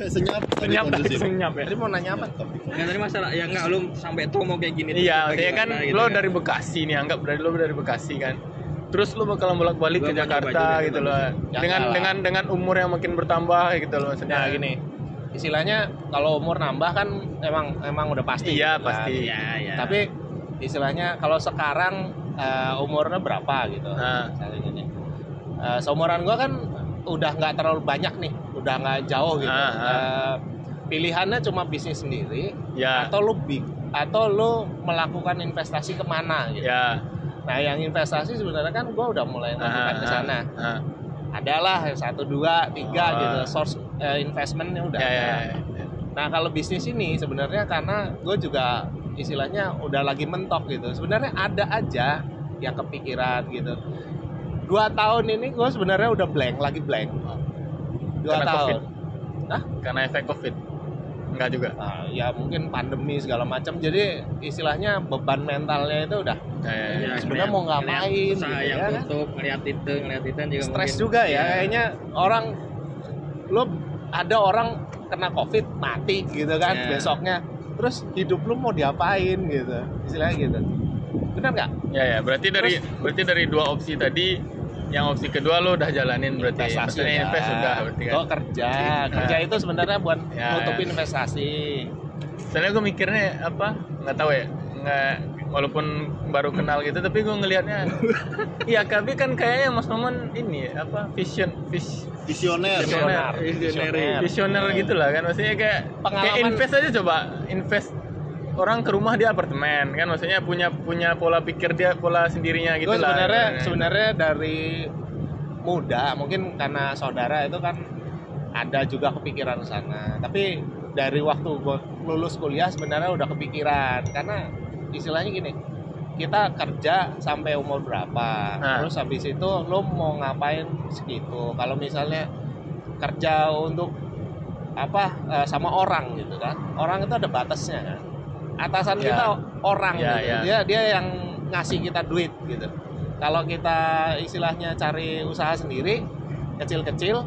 Kayak senyap. tadi senyap senyap ya Tadi mau nanya apa? Topik. Nggak tadi masalah ya nggak lu sampai tuh mau kayak gini. iya artinya kan gitu lo dari Bekasi nih anggap dari lo dari Bekasi kan terus lo bakal bolak balik ke Jakarta gitu kan. loh Ya dengan dengan dengan umur yang makin bertambah gitu loh maksudnya Nah gini, istilahnya kalau umur nambah kan emang emang udah pasti. Iya, gitu kan. pasti. Iya, iya. Tapi istilahnya kalau sekarang eh, umurnya berapa gitu? Nah. Misalnya gini. Eh, seumuran gua kan udah nggak terlalu banyak nih, udah nggak jauh gitu. Ah, ah. Eh, pilihannya cuma bisnis sendiri ya atau lu big atau lu melakukan investasi ke mana gitu. ya Nah yang investasi sebenarnya kan gua udah mulai melakukan Ah, ke sana. ah, ah. Adalah satu dua tiga Oh. gitu source eh, investmentnya udah. ya ya, ada. ya. Nah kalau bisnis ini sebenarnya karena gue juga istilahnya udah lagi mentok gitu. Sebenarnya ada aja yang kepikiran gitu. Dua tahun ini gue sebenarnya udah blank, lagi blank. Dua Karena tahun. COVID. Hah? karena efek covid enggak juga Nah, ya mungkin pandemi segala macam. Jadi istilahnya beban mentalnya itu udah ya, ya, ya. Ya, sebenarnya ngeliat- mau ngapain gitu yang ya tutup ngeliat itu ngeliat itu juga stres mungkin- juga ya. Iya. Kayaknya orang lo ada orang kena covid mati gitu kan Ya. besoknya. Terus hidup lu mau diapain gitu. Istilahnya gitu. Benar nggak? ya ya berarti dari berarti dari dua opsi tadi yang opsi kedua lo udah jalanin berarti investasi maksudnya ya. invest sudah berarti kan Oh kerja, kerja itu sebenarnya buat Ya, nutupin investasi. soalnya gue mikirnya apa nggak tahu ya nggak walaupun baru kenal gitu tapi gue ngelihatnya iya tapi kan kayaknya Mas Maman ini apa vision vis, Visioner. Visioner. Visioner. visioner gitu lah kan maksudnya kayak kayak Pengalaman- invest aja coba invest orang ke rumah dia apartemen kan maksudnya punya punya pola pikir dia pola sendirinya gitu Gue lah sebenarnya kan. sebenarnya dari muda mungkin karena saudara itu kan ada juga kepikiran ke sana. Tapi dari waktu gue lulus kuliah sebenarnya udah kepikiran karena istilahnya gini kita kerja sampai umur berapa Nah. terus habis itu lo mau ngapain segitu kalau misalnya kerja untuk apa eh, sama orang gitu kan orang itu ada batasnya kan atasan Ya. kita orang Ya, gitu. ya. dia dia yang ngasih kita duit gitu kalau kita istilahnya cari usaha sendiri kecil-kecil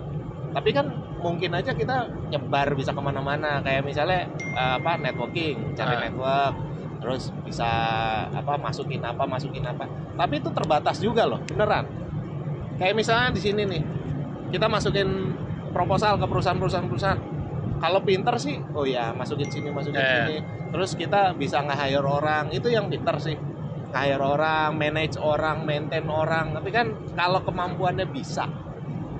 tapi kan mungkin aja kita nyebar bisa ke mana-mana kayak misalnya eh, apa networking cari Ah. network terus bisa apa masukin apa masukin apa tapi itu terbatas juga loh beneran kayak misalnya di sini nih kita masukin proposal ke perusahaan-perusahaan perusahaan kalau pinter sih oh ya masukin sini masukin Eh. sini. Terus kita bisa nge-hire orang itu yang pinter sih. Hire orang manage orang maintain orang. Tapi kan kalau kemampuannya bisa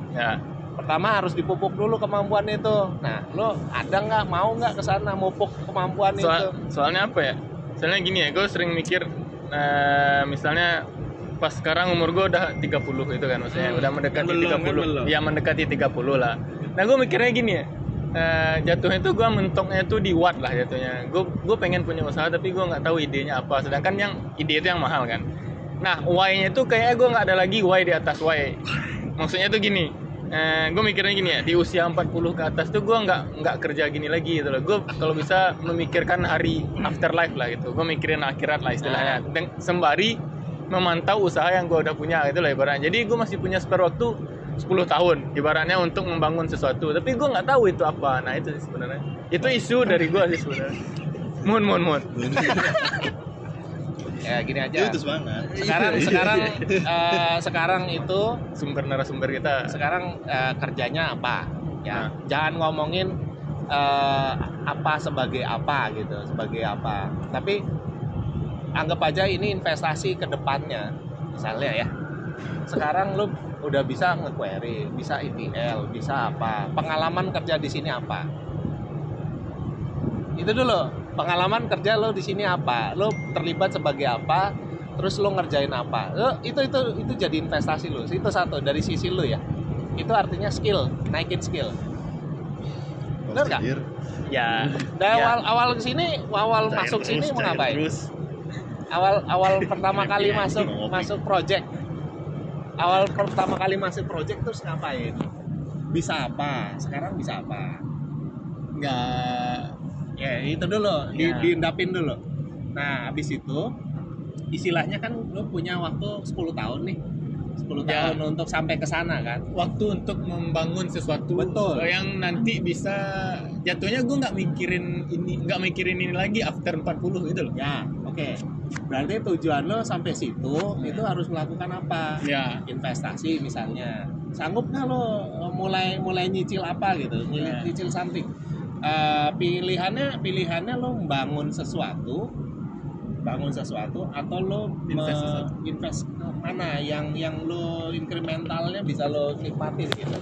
ya. pertama harus dipupuk dulu kemampuan itu. Nah lo ada nggak mau nggak ke sana mupuk kemampuan itu? Soal, soalnya apa ya? Soalnya gini ya gue sering mikir eh, misalnya pas sekarang umur gue udah 30 itu kan maksudnya Hmm, udah mendekati kan belum, kan 30 belum. ya mendekati 30 lah. Nah gue mikirnya gini ya eh, jatuhnya itu gue mentoknya itu di watt lah jatuhnya. Gue gue pengen punya usaha tapi gue nggak tahu idenya apa. Sedangkan yang ide itu yang mahal kan. Nah why-nya itu kayaknya gue nggak ada lagi why di atas why. Maksudnya tuh gini eh, gue mikirnya gini ya di usia 40 ke atas tuh gue nggak nggak kerja gini lagi gitu loh. Gue kalau bisa memikirkan hari afterlife lah gitu. Gue mikirin akhirat lah istilahnya. Dan sembari memantau usaha yang gue udah punya gitu lah ibaratnya. Jadi gue masih punya spare waktu 10 tahun ibaratnya untuk membangun sesuatu. Tapi gue nggak tahu itu apa. Nah itu sih sebenarnya. Itu isu dari gue sih sebenarnya. Mun mun mun. Ya gini aja. Itu semangat. sekarang sekarang eh, sekarang itu sumber narasumber kita. sekarang eh, kerjanya apa? Ya Nah. jangan ngomongin eh, apa sebagai apa gitu sebagai apa. Tapi anggap aja ini investasi ke depannya. Misalnya ya. Sekarang lu udah bisa nge-query bisa ETL bisa apa? Pengalaman kerja di sini apa? Itu dulu pengalaman kerja lo di sini apa? Lo terlibat sebagai apa? Terus lo ngerjain apa? Lo itu itu itu jadi investasi lo. Itu satu dari sisi lo ya. Itu artinya skill naikin skill. Bener nggak? Ya. Dari Ya. awal awal sini awal Cair masuk terus, sini mau ngapain? terus. awal awal pertama kali Iya, masuk masuk project awal pertama kali masuk project terus ngapain? Bisa apa? Sekarang bisa apa? Nggak ya itu dulu di, Ya. diendapin dulu. Nah habis itu istilahnya kan lo punya waktu 10 tahun nih 10 Ya. tahun untuk sampai ke sana kan waktu untuk membangun sesuatu Betul. yang nanti bisa jatuhnya gue nggak mikirin ini nggak mikirin ini lagi after 40 gitu loh ya oke berarti tujuan lo sampai situ Ya. itu harus melakukan apa ya investasi misalnya sanggup nggak lo mulai mulai nyicil apa gitu nyicil, Ya. nyicil something Eh, pilihannya pilihannya lo membangun sesuatu bangun sesuatu atau lo Invest sesuatu. invest ke mana yang yang lo incrementalnya bisa lo nikmatin gitu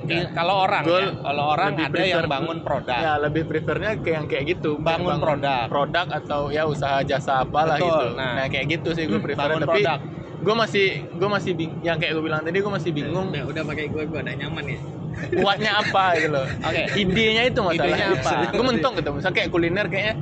Enggak. kalau orang ya, kalau orang lebih ada prefer- yang bangun produk ya lebih prefernya kayak yang kayak gitu Bangun Kayak produk. produk atau ya usaha jasa apalah Betul, gitu nah. nah, kayak gitu sih gue prefer bangun tapi produk gue masih gue masih bing yang kayak gue bilang tadi gue masih bingung Udah, udah pakai gue gue udah nyaman ya. kuatnya apa gitu loh Oke. idenya itu masalahnya Idenya apa? gue mentok gitu misal kayak kuliner kayaknya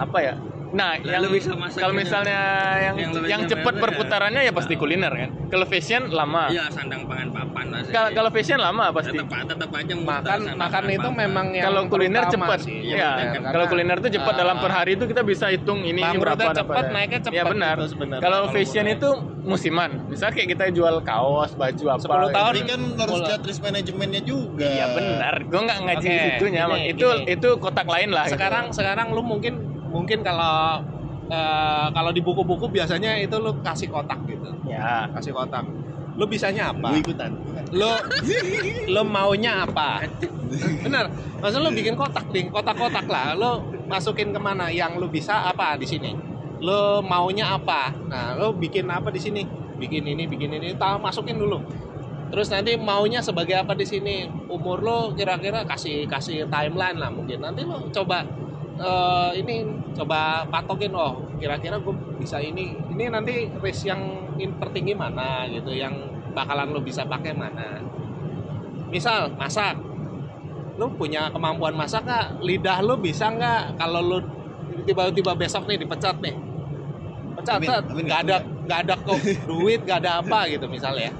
apa ya nah Lah, yang bisa masak kalau gitu. misalnya yang Yang yang, cepat masak, perputarannya ya pasti kuliner kan kalau fashion lama Iya sandang pangan papan lah. kalau kalau fashion lama pasti tetap tetap aja muter makan sandang makan itu papan. memang yang kalau kuliner cepat sih. ya, Iya, Karena, kalau kuliner tuh cepat dalam uh, per hari itu kita bisa hitung ini ini berapa cepat, naiknya cepat ya benar gitu kalau fashion itu musiman misalnya kayak kita jual kaos baju apa 10 tahun gitu. Kan harus lihat risk manajemennya juga. Iya benar, gue nggak ngaji gini, Mak. itu itu kotak lain lah. gitu. sekarang sekarang lu mungkin mungkin kalau eh, kalau di buku-buku biasanya itu lu kasih kotak gitu. Ya, kasih kotak. Lu bisanya apa? Gue ikutan. lu lu maunya apa? Bener. Masa lu bikin kotak nih kotak-kotak lah. Lu masukin ke mana? Yang lu bisa apa di sini? Lu maunya apa? Nah lu bikin apa di sini? Bikin ini bikin ini. Tahu masukin dulu. Terus nanti maunya sebagai apa di sini? Umur lo kira-kira kasih kasih timeline lah mungkin. Nanti lo coba eh, ini coba patokin oh kira-kira gue bisa ini. Ini nanti risk yang in- tertinggi mana gitu yang bakalan lo bisa pakai mana? Misal masak. Lo punya kemampuan masak nggak? Lidah lo bisa nggak? Kalau lo tiba-tiba besok nih dipecat nih. Pecat set. nggak ada nggak ada kok duit nggak ada apa gitu misalnya ya.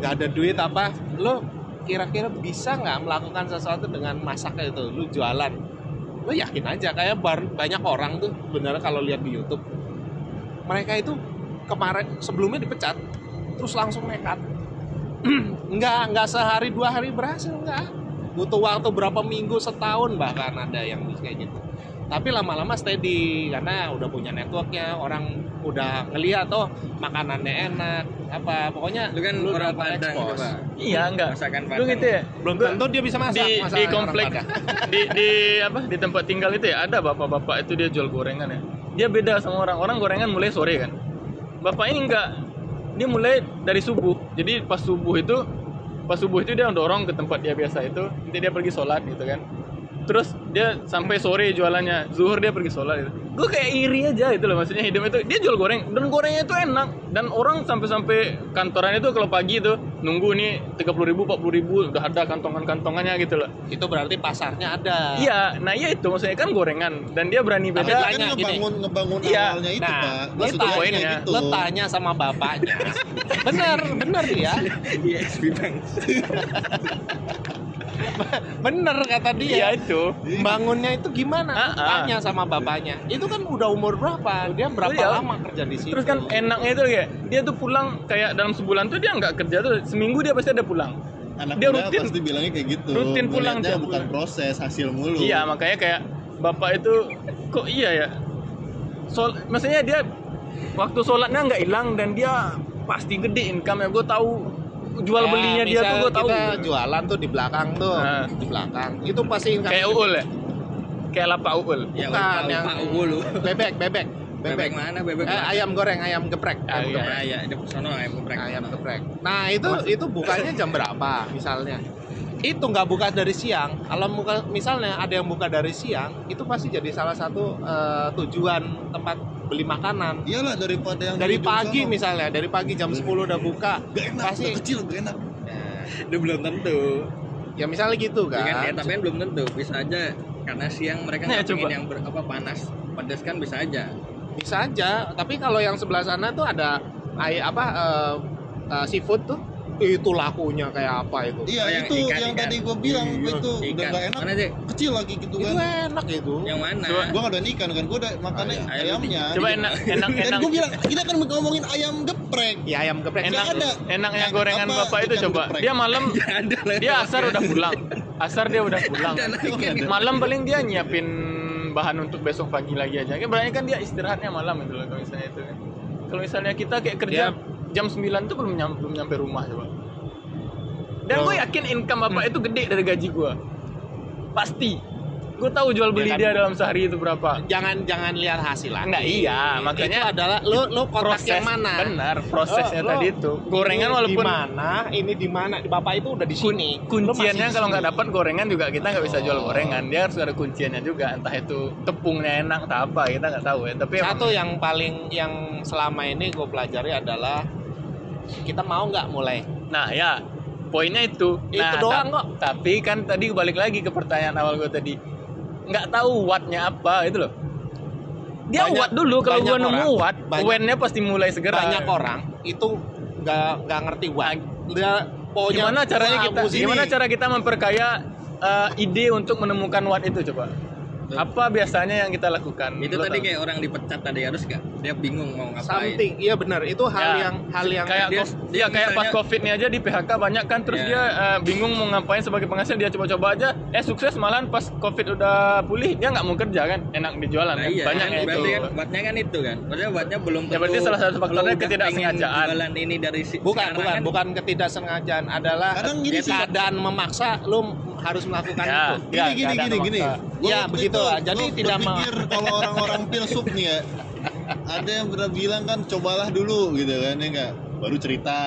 Nggak ada duit apa. Lo kira-kira bisa nggak melakukan sesuatu dengan masaknya itu? Lu jualan lo yakin aja kayak bar- banyak orang tuh bener kalau lihat di YouTube. Mereka itu kemarin sebelumnya dipecat terus langsung nekat. Nggak nggak sehari dua hari berhasil nggak. Butuh waktu berapa minggu setahun bahkan ada yang kayak gitu tapi lama-lama steady karena udah punya networknya orang udah ngelihat oh makanannya enak apa pokoknya Lu kan lu orang Padang coba. iya enggak. Masakan Lu Padang. gitu ya. belum tentu dia bisa masak di di komplek di di apa di tempat tinggal itu ya ada bapak-bapak itu dia jual gorengan ya dia beda sama orang orang gorengan mulai sore kan bapak ini enggak dia mulai dari subuh jadi pas subuh itu pas subuh itu dia dorong ke tempat dia biasa itu nanti dia pergi sholat gitu kan terus dia sampai sore jualannya zuhur dia pergi sholat gitu. gue kayak iri aja itu loh maksudnya hidup itu dia jual goreng dan gorengnya itu enak dan orang sampai-sampai kantorannya itu kalau pagi itu nunggu nih tiga puluh ribu empat puluh ribu udah ada kantongan-kantongannya gitu loh itu berarti pasarnya ada Iya, nah iya itu maksudnya kan gorengan dan dia berani Tapi beda. kan Tanya gini. ngebangun ngebangun Iya. awalnya itu Nah, pak. lu Maksudnya tanya- poinnya. gitu. lo tanya sama bapaknya bener bener dia ISB Bank. bener kata Iya dia itu. bangunnya itu gimana Ah, ah. tanya sama bapaknya itu kan udah umur berapa dia berapa Iya. lama kerja di situ Terus kan enaknya itu kayak dia tuh pulang kayak dalam sebulan tuh dia nggak kerja tuh seminggu dia pasti ada pulang. Anak Dia rutin- pasti bilangnya kayak gitu. rutin pulang Ngeliatnya tiap bukan proses hasil mulu. Iya makanya kayak bapak itu kok iya ya. Sol, maksudnya dia waktu sholatnya nggak hilang dan dia pasti gede income ya gue tahu jual Ya, belinya dia tuh gue tahu. kita jualan tuh di belakang tuh Nah. di belakang itu pasti Kayak uul ya. Kayak lapak uul. Ya Bukan, yang- Uwu lu. bebek bebek Bebek mana? Bebek Eh, ayam goreng ayam geprek Ah, ayam iya. geprek. Ya, ya, di sono ayam geprek. ayam geprek nah itu itu bukanya jam berapa misalnya itu nggak buka dari siang kalau buka misalnya ada yang buka dari siang itu pasti jadi salah satu eh, tujuan tempat beli makanan Iyalah daripada yang dari pagi sono. misalnya dari pagi jam 10 udah buka Gak enak, pasti udah kecil gak enak. Nah, Itu belum tentu. ya misalnya gitu Ya kan, ya, kan tapi kan belum tentu. Bisa aja karena siang mereka Nah, nggak pengen coba. yang ber, apa panas pedas kan bisa aja. bisa aja tapi kalau yang sebelah sana tuh ada ay apa eh, eh, seafood tuh itu lakunya kayak apa itu Iya Oh, yang itu ikan, yang ikan. tadi gue bilang Iya. itu udah Ikan. gak enak Mana sih? kecil lagi gitu itu kan enak itu Yang mana? Coba- gue gak ada ikan kan gue udah makannya Ayam. ayamnya Coba enak enak dan enak gue bilang kita kan ngomongin ayam geprek ya ayam geprek enak ada. enaknya Yang gorengan apa, bapak itu coba geprek. dia malam dia asar udah pulang asar dia udah pulang malam paling dia nyiapin bahan untuk besok pagi lagi aja kan berarti kan dia istirahatnya malam itu loh kalau misalnya itu kan kalau misalnya kita kayak kerja jam 9 tuh belum nyam, belum nyampe rumah coba. Dan Oh. gue yakin income bapak itu gede dari gaji gue pasti. Gue tahu jual beli Ya kan? dia dalam sehari itu berapa. Jangan jangan lihat hasil lagi. Enggak, iya, makanya- itu adalah lo lo proses yang mana? benar prosesnya Oh, tadi itu. gorengan walaupun di mana ini di mana? Bapak itu udah di sini. Kun- kunciannya kalau nggak dapat gorengan juga kita nggak bisa jual Oh. gorengan. Dia harus ada kunciannya juga. Entah itu tepungnya enak atau apa kita nggak tahu ya. Tapi emang- satu yang paling yang selama ini gue pelajari adalah kita mau nggak mulai? Nah ya poinnya itu. Itu nah, doang kok. tapi kan tadi balik lagi ke pertanyaan awal gue tadi. Nggak tahu wattnya apa itu loh. Dia Banyak- watt dulu kalau gua nemu banyak- when-nya pasti mulai segera. banyak orang itu nggak nggak ngerti watt. Dia pokoknya gimana caranya kita gimana cara kita memperkaya eh, ide untuk menemukan watt itu coba apa biasanya yang kita lakukan Itu Lo tadi tahu? kayak orang dipecat tadi harus gak? Dia bingung mau ngapain. something iya benar itu hal Ya, yang hal yang kayak dia- kov- dia ya kayak pas misalnya- covid nih aja di PHK banyak kan terus Ya. dia eh, bingung mau ngapain sebagai penghasil dia coba-coba aja eh sukses malahan pas covid udah pulih dia nggak mau kerja kan enak dijualan Nah, kan iya, banyak kan, yang berarti itu kan buatnya kan itu kan. Maksudnya buatnya belum Ya, berarti salah satu faktornya ketidaksengajaan. Jualan ini dari si, bukan bukan kan, bukan ketidaksengajaan adalah Kadang gini sih. keadaan memaksa lu harus melakukan Ya. itu gini gini keadaan gini gini memaksa. Gua Ya, begitu. itu, Jadi tidak mau- berpikir kalau orang-orang filsuf nih ya ada yang pernah bilang kan cobalah dulu gitu kan ya enggak baru cerita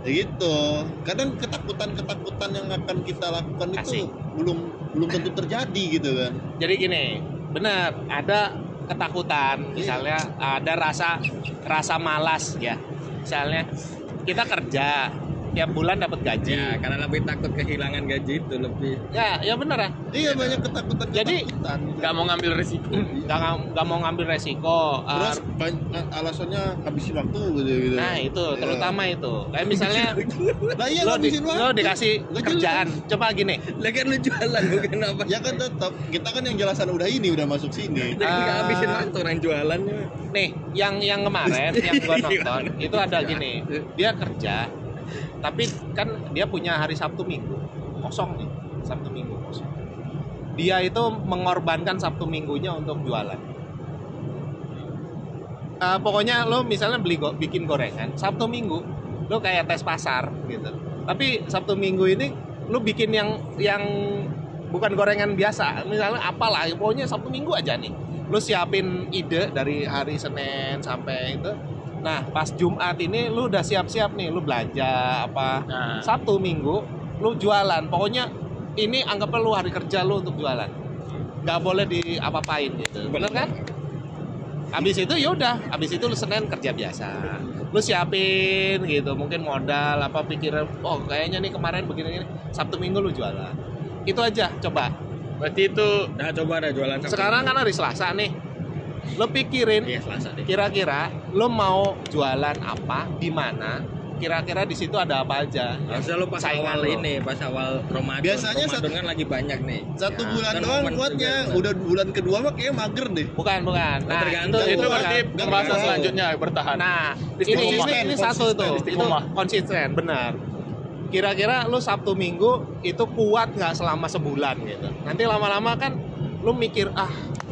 ya gitu kadang ketakutan-ketakutan yang akan kita lakukan itu Asik. belum belum tentu terjadi gitu kan jadi gini benar ada ketakutan misalnya ada rasa rasa malas ya misalnya kita kerja tiap bulan dapat gaji. Ya, karena lebih takut kehilangan gaji itu lebih. ya ya benar ya. Iya banyak ketakutan Jadi, nggak mau ngambil risiko nggak nggak mau ngambil resiko uh, terus banyak alasannya habisin waktu gitu gitu. Nah itu Ya. terutama itu. Kayak misalnya nah iya lo, di, waktu. lo dikasih Nggak kerjaan. Coba gini. Lah kan lu jualan bukan apa? ya kan tetap kita kan yang jelasan udah ini udah masuk sini. Jadi nggak Ah. habisin waktu orang jualannya. nih yang yang kemarin yang gua nonton itu ada gini. Dia kerja tapi kan dia punya hari Sabtu Minggu kosong nih Sabtu Minggu kosong. Dia itu mengorbankan Sabtu Minggunya untuk jualan. Eh, pokoknya lo misalnya beli go, bikin gorengan Sabtu Minggu lo kayak tes pasar gitu. Tapi Sabtu Minggu ini lo bikin yang yang bukan gorengan biasa misalnya apalah pokoknya Sabtu Minggu aja nih. Lu siapin ide dari hari Senin sampai itu nah pas Jumat ini lu udah siap-siap nih lu belanja apa nah Sabtu Minggu lu jualan pokoknya ini anggaplah lu hari kerja lu untuk jualan nggak boleh diapa-apain gitu bener kan Abis itu ya udah, abis itu lu Senin kerja biasa. Lu siapin gitu, mungkin modal apa pikiran, oh kayaknya nih kemarin begini gini. Sabtu Minggu lu jualan. Itu aja, coba. berarti itu Udah coba ada jualan Sabtu Sekarang kan hari Selasa nih. Lu pikirin Iya, Selasa deh. kira-kira lu mau jualan apa, di mana, kira-kira di situ ada apa aja. Harusnya lu pas Saingan awal lu. ini, pas awal Ramadan. Biasanya Ramadan satu- kan lagi banyak nih. satu Ya, bulan kan doang kuatnya juga. udah bulan kedua mah kayaknya mager deh Bukan, bukan. Nah, tergantung. itu, itu berarti tahu. selanjutnya bertahan Nah, ini, ini, ini satu tuh, itu istiqomah. konsisten, benar. Kira-kira lu Sabtu Minggu itu kuat nggak selama sebulan gitu. Nanti lama-lama kan lu mikir ah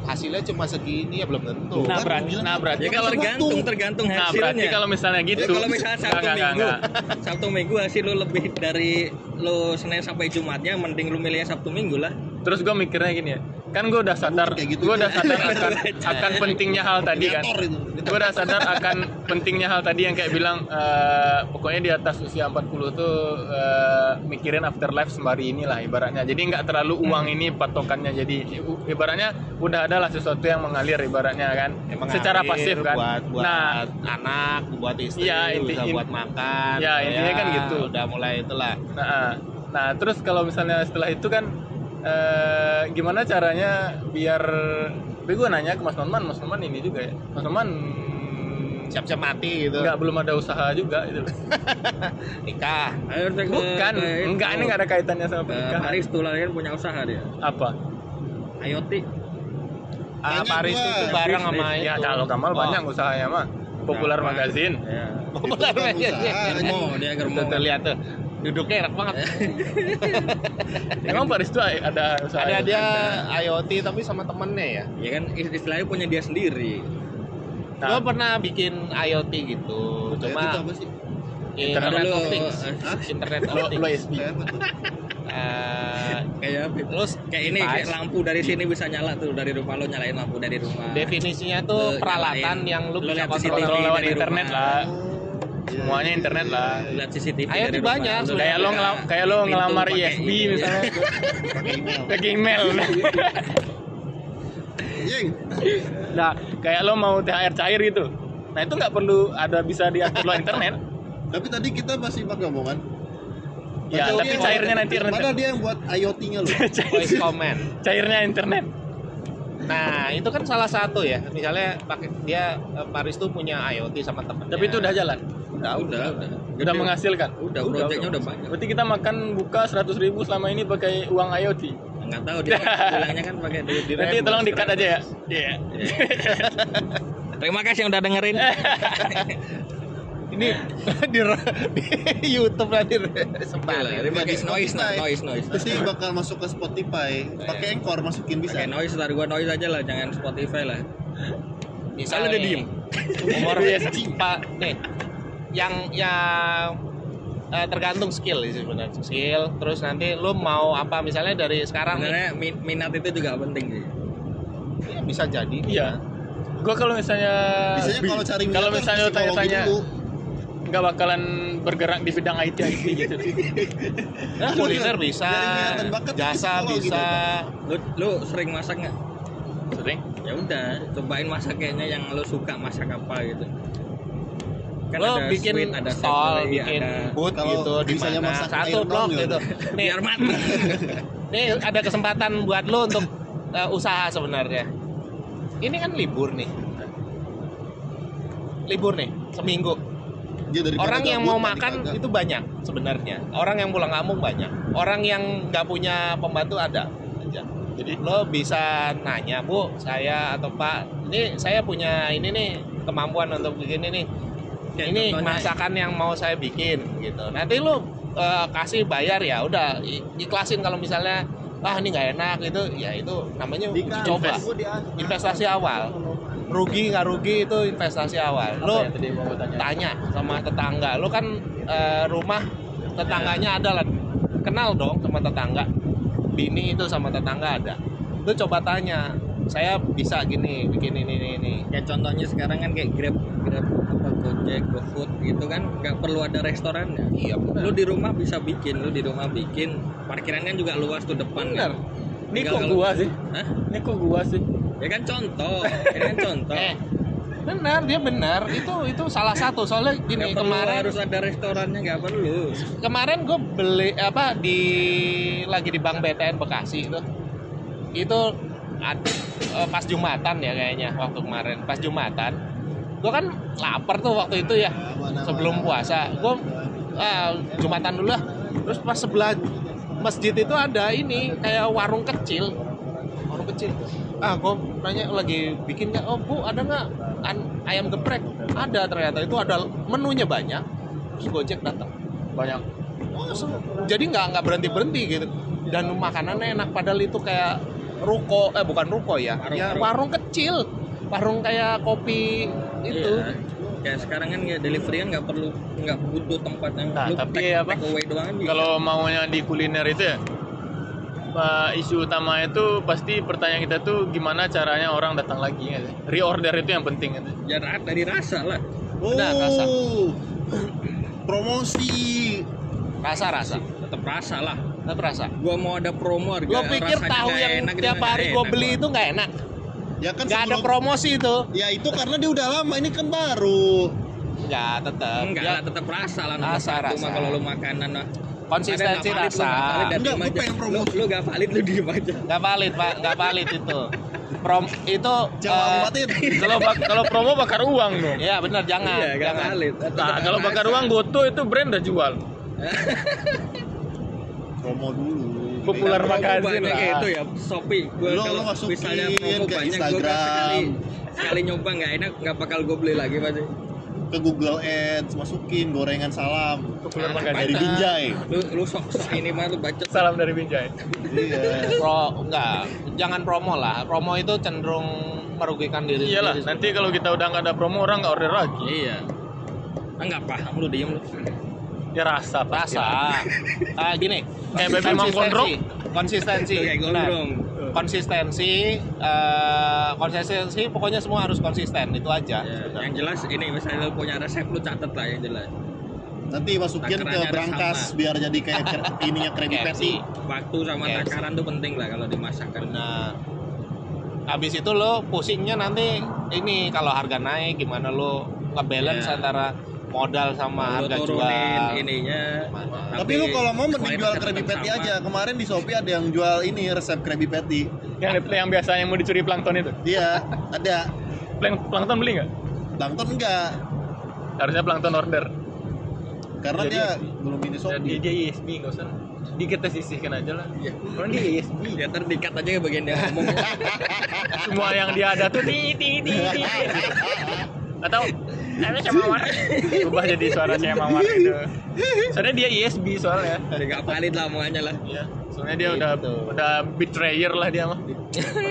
hasilnya cuma segini ya belum tentu. Nah, Kan berarti, nah berarti Ya kalau tergantung, tergantung nah hasilnya. berarti kalau misalnya gitu Ya, kalau misalnya Sabtu Nggak, nggak, Minggu, nggak. Sabtu Minggu hasil lu lebih dari lu Senin sampai Jumatnya, mending lu milih Sabtu Minggu lah. terus gue mikirnya gini ya kan gue udah sadar gitu gue udah sadar akan akan pentingnya hal tadi kan. Gue udah sadar akan pentingnya hal tadi yang kayak bilang eh, pokoknya di atas usia 40 tuh eh, mikirin afterlife sembari inilah ibaratnya. Jadi nggak terlalu uang ini patokannya. Jadi ibaratnya udah ada lah sesuatu yang mengalir ibaratnya kan. Emang secara pasif kan. buat, buat nah. anak, buat istri, Iya, inti- bisa in- buat makan. Ya, intinya kan gitu. Udah mulai itulah. Nah, nah terus kalau misalnya setelah itu kan eh, gimana caranya biar tapi gue nanya ke Mas Norman, Mas Norman ini juga ya. Mas Norman siap-siap mati gitu Enggak belum ada usaha juga itu. nikah Ayo kita ke- Bukan, enggak ini enggak ada kaitannya sama Eh, pernikahan. Paris tuh lah kan punya usaha dia. Apa? IoT. ah, Paris itu bareng sama Ya kalau Kamal Oh. banyak usahanya mah. Popular Nah, magazine. Ya. Banget. usaha, Germo, dia germo. Tuh, tuh, lihat tuh duduknya enak banget Emang Paris tuh ada usaha. ada dia IoT tapi sama temennya ya Ya kan istilahnya punya dia sendiri. Nah. Gua pernah bikin IoT gitu itu cuma apa sih? Internet of Things eh? Internet lo of lo Things SB. Kayak apa tuh? Eh, kayak apa? terus Kayak ini kayak lampu dari sini bisa nyala tuh dari rumah lo nyalain lampu dari rumah. definisinya tuh peralatan nyalain. yang lu Lu bisa kontrol lewat internet rumah. lah. Semuanya internet lah. Lihat CCTV dari rumah. banyak, Kayak lo ngelam, kayak lo ngelamar ini. misalnya. Pakai email. Nah, kayak lo mau THR cair gitu. Nah, itu nggak perlu ada bisa diatur lewat internet. Tapi tadi kita masih pakai omongan. Ya, tapi cairnya nanti Padahal internet. dia yang buat IoT-nya loh. voice command Cairnya internet. nah itu kan salah satu ya misalnya pakai dia eh, Paris tuh punya IoT sama temennya Tapi itu udah jalan. Udah Udah, udah. Udah menghasilkan. Udah, proyeknya udah banyak. Berarti kita makan buka 100 ribu selama ini pakai uang IoT. Enggak tahu dia bilangnya kan pakai duit di Nanti tolong dikat aja ya. Iya. Terima kasih yang udah dengerin. ini di, di YouTube nanti ya. dia pakai Di noise, nah, Spotify. noise, noise. Nanti bakal masuk ke Spotify. Pakai Anchor masukin bisa. Pakai noise, ntar gua noise aja lah, jangan Spotify lah. misalnya dia diem. umur pak nih yang yang eh, tergantung skill sih sebenarnya skill terus nanti lu mau apa misalnya dari sekarang nih, Sebenarnya min- minat itu juga penting sih. ya bisa jadi Iya. Gua kalau misalnya Biasanya kalau cari minat kalau misalnya tanya-tanya nggak bakalan bergerak di bidang IT IT gitu. Nah, kuliner bisa jasa psikologi bisa Lu lu sering masak nggak? Sering. Ya udah, cobain masak kayaknya yang lu suka masak apa gitu. Kan lo ada bikin sweet, ada stall bikin ada booth Kalau gitu di mana. masak satu blok gitu. Nih biar mati. nih ada kesempatan buat lo untuk eh, usaha sebenarnya. Ini kan libur nih. Libur nih seminggu. Dia daripada orang yang mau makan kagak. itu banyak sebenarnya. Orang yang pulang kampung banyak. Orang yang nggak punya pembantu ada. Aja. Jadi? Lo bisa nanya bu saya atau pak ini saya punya ini nih kemampuan untuk bikin ini Kayak ini contohnya- masakan yang mau saya bikin gitu. Nanti lo eh, kasih bayar ya udah ikhlasin kalau misalnya ah ini nggak enak gitu ya itu namanya uji Dika, coba. investasi awal. Rugi nggak rugi itu investasi awal. Lo gua tanya? sama tetangga. Lo kan eh, rumah tetangganya ada lah. Kenal dong sama tetangga. Bini itu sama tetangga ada. Lu coba tanya saya bisa gini bikin ini ini ini Kayak contohnya sekarang kan kayak Grab, Grab apa Gojek, GoFood gitu kan nggak perlu ada restorannya. iya Lu di rumah bisa bikin, lu di rumah bikin. Parkirannya juga luas tuh depan. Bener. kan. Ini kok kalau- gua sih? Hah? Ini kok gua sih? Ya kan contoh, ini kan contoh. eh benar dia benar itu itu salah satu soalnya gini kemarin harus ada restorannya nggak perlu. kemarin gue beli apa di lagi di Bank BTN Bekasi itu itu eh, pas Jumatan ya kayaknya waktu kemarin. Pas Jumatan. Gue kan lapar tuh waktu itu ya sebelum puasa. Gue ah, Jumatan dulu lah. Terus pas sebelah masjid itu ada ini kayak warung kecil. Warung kecil. Ah gue nanya lagi bikin nggak? Oh bu ada nggak? Ayam geprek. Ada ternyata. Itu ada menunya banyak. Terus gojek datang. Banyak. Oh, jadi nggak nggak berhenti berhenti gitu. Dan makanannya enak. Padahal itu kayak ruko eh bukan ruko ya Warung- ya warung. warung kecil warung kayak kopi itu Iya. Kayak sekarang kan ya delivery kan nggak perlu nggak butuh tempat yang Nah, tapi take- apa? take away doang bisa. Kalau maunya di kuliner itu ya, eh, isu utama itu pasti pertanyaan kita tuh gimana caranya orang datang lagi gitu. Reorder itu yang penting gitu. ya dari rasa lah. Oh, Nah, rasa. promosi. rasa rasa Tetap rasa lah. Tetap rasa Gua mau ada promo harga lo pikir tahu yang enak, gitu, tiap hari gue enak, beli Bang. itu nggak enak Ya kan nggak ada promosi itu Ya itu karena dia udah lama, ini kan baru. nggak tetap Enggak Ya, lah tetap rasa lah Rasa, rasa. mah kalau lu makanan lah. konsistensi valid, lu rasa Enggak, gua aja. pengen promosi. lu gak valid lu diem aja. nggak valid pak nggak valid itu prom itu eh. Kalau bak- kalau promo bakar uang dong. ya benar jangan Iya, gak jangan valid. Nah, kalau bakar uang Goto itu brand udah jual. promo dulu. Populer lah. kayak itu ya Shopee. Gue Lo- kalau lo masukin misalnya promo ke banyak gue Instagram. sekali sekali nyoba nggak enak nggak bakal gue beli lagi pasti ke Google Ads masukin gorengan salam. Populer Nah, magazine. dari Binjai. Lu lu sok sok ini mah lu baca. Salam dari Binjai. iya. Pro enggak jangan promo lah. Promo itu cenderung merugikan diri Iyalah, sendiri. nanti kalau kita udah nggak ada promo orang nggak order lagi. iya. Ah nggak paham lu diem lu Ya rasa rasa. ah gini Kayak bebek Mang Gondrong. konsistensi. Konsistensi eh, konsistensi pokoknya semua harus konsisten. Itu aja. Ya, yang jelas ini misalnya lu punya resep lu catet lah yang jelas. Nanti masukin ke berangkas biar jadi kayak kre- ininya Krabby KFC. Patty. Waktu sama Yes. takaran tuh penting lah kalau dimasakkan. Benar. Habis itu lo pusingnya nanti ini kalau harga naik gimana lo ngebalance Ya. antara modal sama lu harga jual. ininya Mana? tapi lu kalau mau mending jual Krabby Patty aja kemarin di Shopee ada yang jual ini resep Krabby Patty Yang yang biasa yang mau dicuri plankton itu. iya ada Plank, plankton beli nggak? Plankton enggak Harusnya plankton order. karena Jadi- dia belum ini Dia, Shopee dia ISB nggak usah. Dikit sisihkan aja lah. Orang dia ISB. ya ntar dikat aja ke bagian dia ngomong Semua yang dia ada tuh ti ti ti ti. Atau tapi saya mawar. Ubah jadi suara saya mawar gitu. Soalnya dia ISB soalnya. Udah nggak valid lah omongannya lah Iya. Soalnya dia udah Gitu. udah betrayer lah dia mah.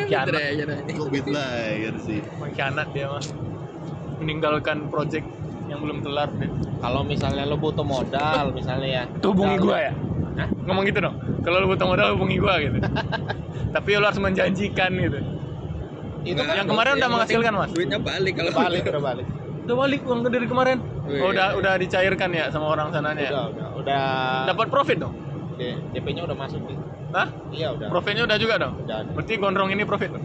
Dah. kok bit layar sih pengkhianat dia mah. Meninggalkan project yang belum kelar deh. Kalau misalnya lo butuh modal misalnya ya. Itu hubungi gua ya. Hah? Ngomong gitu dong. Kalau lu butuh modal hubungi gua gitu. Tapi lu harus menjanjikan gitu. Itu kan Yang kemarin udah menghasilkan, Mas? duitnya balik kalau balik udah balik. Udah balik uang dari kemarin. Wih. Oh, udah udah dicairkan ya sama orang sananya. Udah, ya? udah, udah. Dapat profit dong. DP-nya udah masuk nih. Hah? Iya udah. Profitnya udah juga dong. Udah. Berarti gondrong ini profit.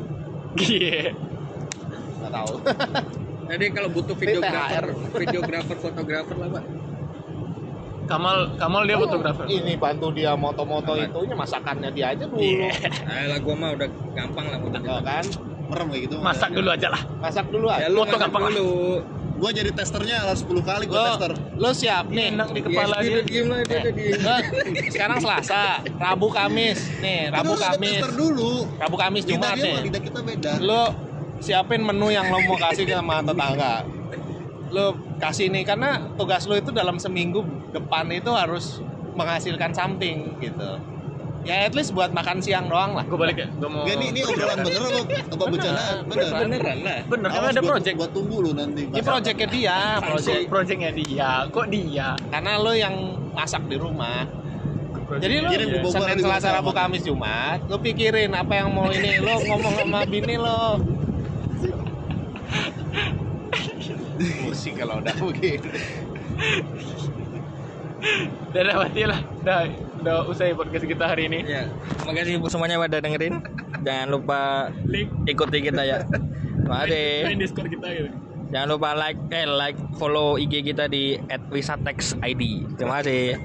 Iya. Nggak tahu. jadi kalau butuh videografer videografer fotografer lah pak Kamal Kamal dia fotografer. Ini bantu dia moto-moto Apa? itunya masakannya dia aja dulu. Iya. nah lah gua mah udah gampang lah Oh, motonya kan? merem kayak gitu Masak dulu aja lah. Masak dulu ya aja. lu Foto gampang lah. Gua jadi testernya harus 10 kali gua Lo, tester lo siap nih. Enak di kepala Yes, dia. diem lah dia Lo, sekarang Selasa, Rabu Kamis. Nih, Rabu Kita Kamis. tester dulu Rabu Kamis lidah Jumat nih. lidah kita beda Lo siapin menu yang lo mau kasih ke sama tetangga. Lo kasih nih karena tugas lo itu dalam seminggu depan itu harus menghasilkan something gitu. Ya at least buat makan siang doang lah. Gue balik ya. Gue mau. Gak, ini, ini obrolan bener apa, apa bercandaan? Bener. beneran lah Bener, Awas ada project. Gua tunggu lu nanti. Ini projectnya dia, Project project. projectnya dia. Kok dia? Karena lo yang masak di rumah. Jadi lo Senin, Selasa. Rabu, Kamis, Jumat, lo pikirin apa yang mau ini, lo ngomong sama bini lo. Pusing kalau udah begitu. Udah dah mati lah. Udah udah usai podcast kita hari ini. ya makasih buat semuanya pada dengerin jangan lupa Link ikuti kita ya Mari. Main Discord kita gitu. Jangan lupa like, eh like, follow IG kita di @wisatex_id. Terima kasih.